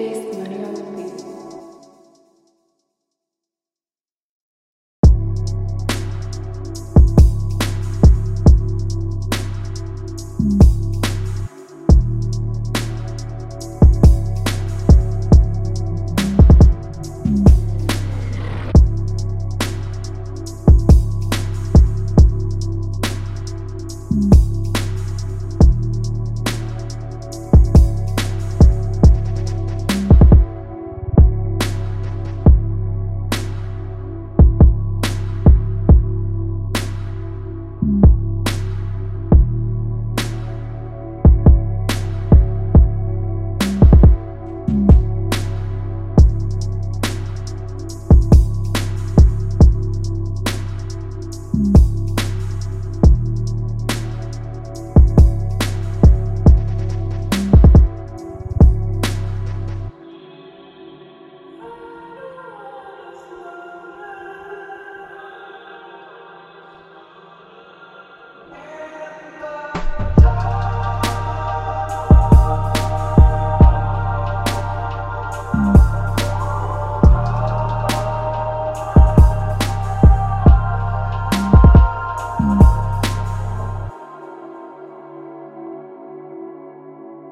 Jace Manuel.